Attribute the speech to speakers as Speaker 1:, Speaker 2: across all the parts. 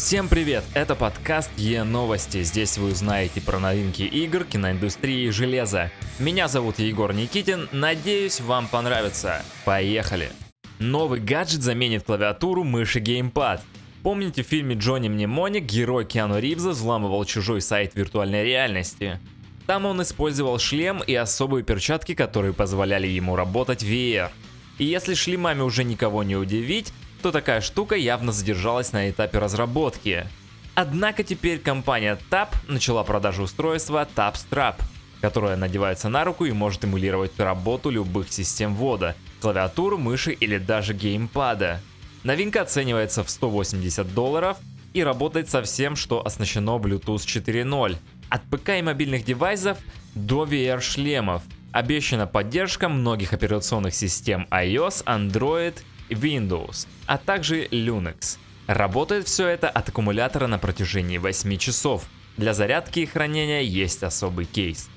Speaker 1: Всем привет, это подкаст Е-новости. Здесь вы узнаете про новинки игр, киноиндустрии и железа. Меня зовут Егор Никитин, надеюсь вам понравится. Поехали! Новый гаджет заменит клавиатуру, мышь и геймпад. Помните в фильме Джонни Мнемоник герой Киану Ривза взламывал чужой сайт виртуальной реальности? Там он использовал шлем и особые перчатки, которые позволяли ему работать в VR. И если шлемами уже никого не удивить, то такая штука явно задержалась на этапе разработки. Однако теперь компания TAP начала продажу устройства TapStrap, которое надевается на руку и может эмулировать работу любых систем ввода, клавиатуру, мыши или даже геймпада. Новинка оценивается в 180 долларов и работает со всем, что оснащено Bluetooth 4.0, от ПК и мобильных девайсов до VR-шлемов. Обещана поддержка многих операционных систем iOS, Android Windows, а также Linux. Работает все это от аккумулятора на протяжении 8 часов. Для зарядки и хранения есть особый кейс.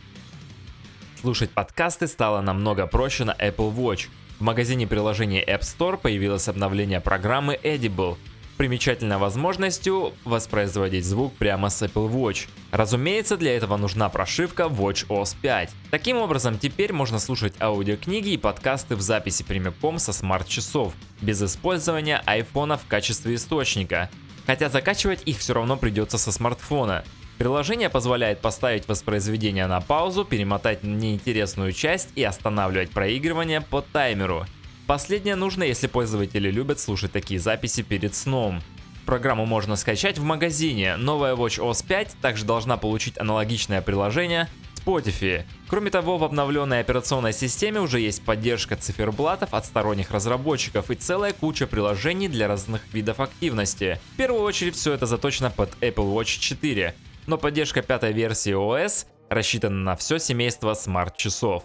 Speaker 1: Слушать подкасты стало намного проще на Apple Watch. В магазине приложений App Store появилось обновление программы Edible – примечательной возможностью воспроизводить звук прямо с Apple Watch. Разумеется, для этого нужна прошивка WatchOS 5. Таким образом, теперь можно слушать аудиокниги и подкасты в записи прямиком со смарт-часов, без использования iPhone в качестве источника. Хотя закачивать их все равно придется со смартфона. Приложение позволяет поставить воспроизведение на паузу, перемотать неинтересную часть и останавливать проигрывание по таймеру. Последнее нужно, если пользователи любят слушать такие записи перед сном. Программу можно скачать в магазине. Новая WatchOS 5 также должна получить аналогичное приложение Spotify. Кроме того, в обновленной операционной системе уже есть поддержка циферблатов от сторонних разработчиков и целая куча приложений для разных видов активности. В первую очередь все это заточено под Apple Watch 4, но поддержка пятой версии OS рассчитана на все семейство смарт-часов.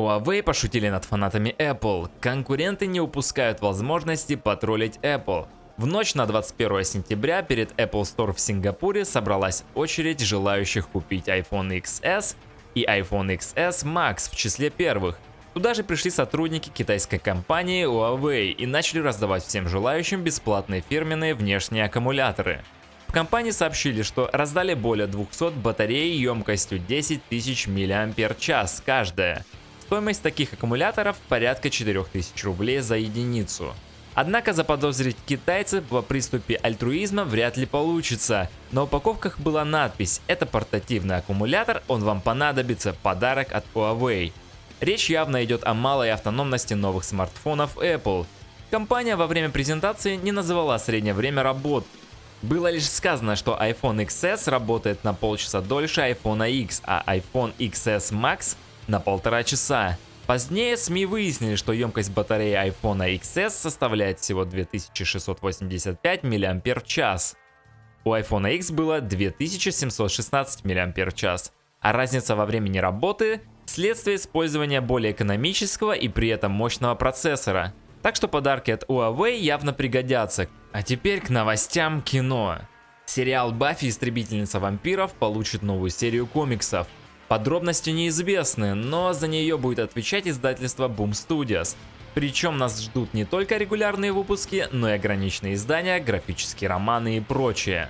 Speaker 1: Huawei пошутили над фанатами Apple. Конкуренты не упускают возможности потроллить Apple. В ночь на 21 сентября перед Apple Store в Сингапуре собралась очередь желающих купить iPhone XS и iPhone XS Max в числе первых. Туда же пришли сотрудники китайской компании Huawei и начали раздавать всем желающим бесплатные фирменные внешние аккумуляторы. В компании сообщили, что раздали более 200 батарей емкостью 10 тысяч мАч каждая. Стоимость таких аккумуляторов порядка 4000 рублей за единицу. Однако заподозрить китайцев во приступе альтруизма вряд ли получится. На упаковках была надпись «Это портативный аккумулятор, он вам понадобится, подарок от Huawei». Речь явно идет о малой автономности новых смартфонов Apple. Компания во время презентации не называла среднее время работ. Было лишь сказано, что iPhone XS работает на полчаса дольше iPhone X, а iPhone XS Max на полтора часа. Позднее СМИ выяснили, что емкость батареи iPhone XS составляет всего 2685 мАч. У iPhone X было 2716 мАч, а разница во времени работы – следствие использования более экономического и при этом мощного процессора. Так что подарки от Huawei явно пригодятся. А теперь к новостям кино. Сериал «Баффи. Истребительница вампиров» получит новую серию комиксов – Подробности неизвестны, но за нее будет отвечать издательство Boom Studios. Причем нас ждут не только регулярные выпуски, но и ограниченные издания, графические романы и прочее.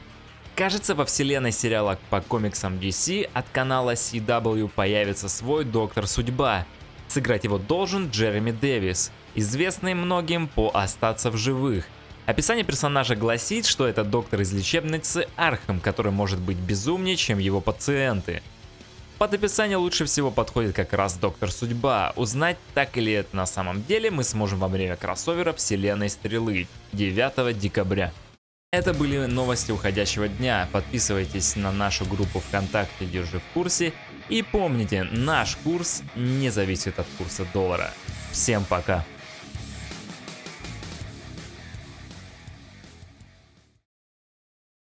Speaker 1: Кажется, во вселенной сериала по комиксам DC от канала CW появится свой Доктор Судьба. Сыграть его должен Джереми Дэвис, известный многим по «Остаться в живых». Описание персонажа гласит, что это доктор из лечебницы Архам, который может быть безумнее, чем его пациенты – под описание лучше всего подходит как раз Доктор Судьба. Узнать, так ли это на самом деле, мы сможем во время кроссовера Вселенной Стрелы 9 декабря. Это были новости уходящего дня. Подписывайтесь на нашу группу ВКонтакте «Держи в курсе». И помните, наш курс не зависит от курса доллара. Всем пока!